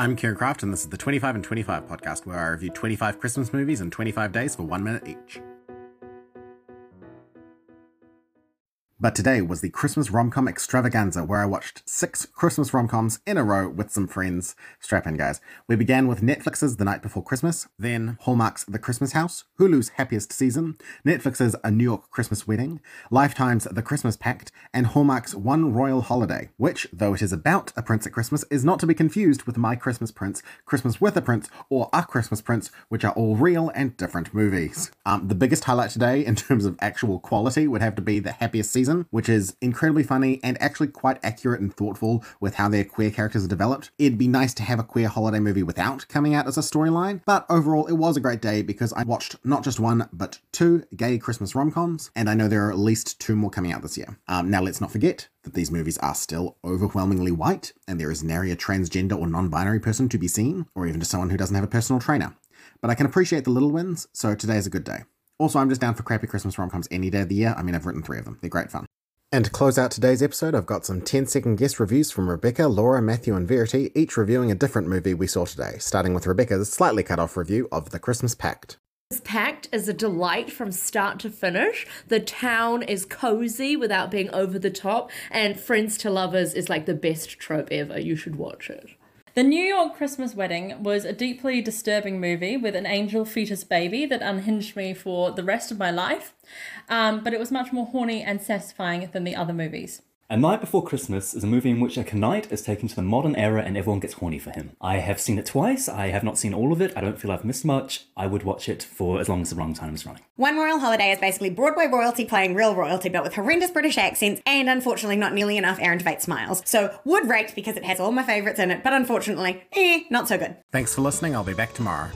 I'm Kieran Craft, and this is the 25 and 25 podcast, where I review 25 Christmas movies in 25 days for one minute each. But today was the Christmas rom-com extravaganza where I watched six Christmas rom-coms in a row with some friends. Strap in, guys. We began with Netflix's The Knight Before Christmas, then Hallmark's The Christmas House, Hulu's Happiest Season, Netflix's A New York Christmas Wedding, Lifetime's The Christmas Pact, and Hallmark's One Royal Holiday, which, though it is about a prince at Christmas, is not to be confused with My Christmas Prince, Christmas with a Prince, or A Christmas Prince, which are all real and different movies. Um, the biggest highlight today, in terms of actual quality, would have to be The Happiest Season season, which is incredibly funny and actually quite accurate and thoughtful with how their queer characters are developed. It'd be nice to have a queer holiday movie without coming out as a storyline, but overall, it was a great day because I watched not just one, but two gay Christmas rom coms, and I know there are at least two more coming out this year. Um, now, let's not forget that these movies are still overwhelmingly white, and there is nary a transgender or non binary person to be seen, or even just someone who doesn't have a personal trainer. But I can appreciate the little wins, so today is a good day. Also, I'm just down for crappy Christmas rom coms any day of the year. I mean, I've written three of them. They're great fun. And to close out today's episode, I've got some 10 second guest reviews from Rebecca, Laura, Matthew, and Verity, each reviewing a different movie we saw today, starting with Rebecca's slightly cut off review of The Christmas Pact. This pact is a delight from start to finish. The town is cozy without being over the top, and Friends to Lovers is like the best trope ever. You should watch it. The New York Christmas Wedding was a deeply disturbing movie with an angel fetus baby that unhinged me for the rest of my life, um, but it was much more horny and satisfying than the other movies. A Knight Before Christmas is a movie in which a knight is taken to the modern era and everyone gets horny for him. I have seen it twice. I have not seen all of it. I don't feel I've missed much. I would watch it for as long as the wrong time is running. One Royal Holiday is basically Broadway royalty playing real royalty, but with horrendous British accents and unfortunately not nearly enough Aaron Tveit smiles. So would rate because it has all my favourites in it, but unfortunately, eh, not so good. Thanks for listening. I'll be back tomorrow.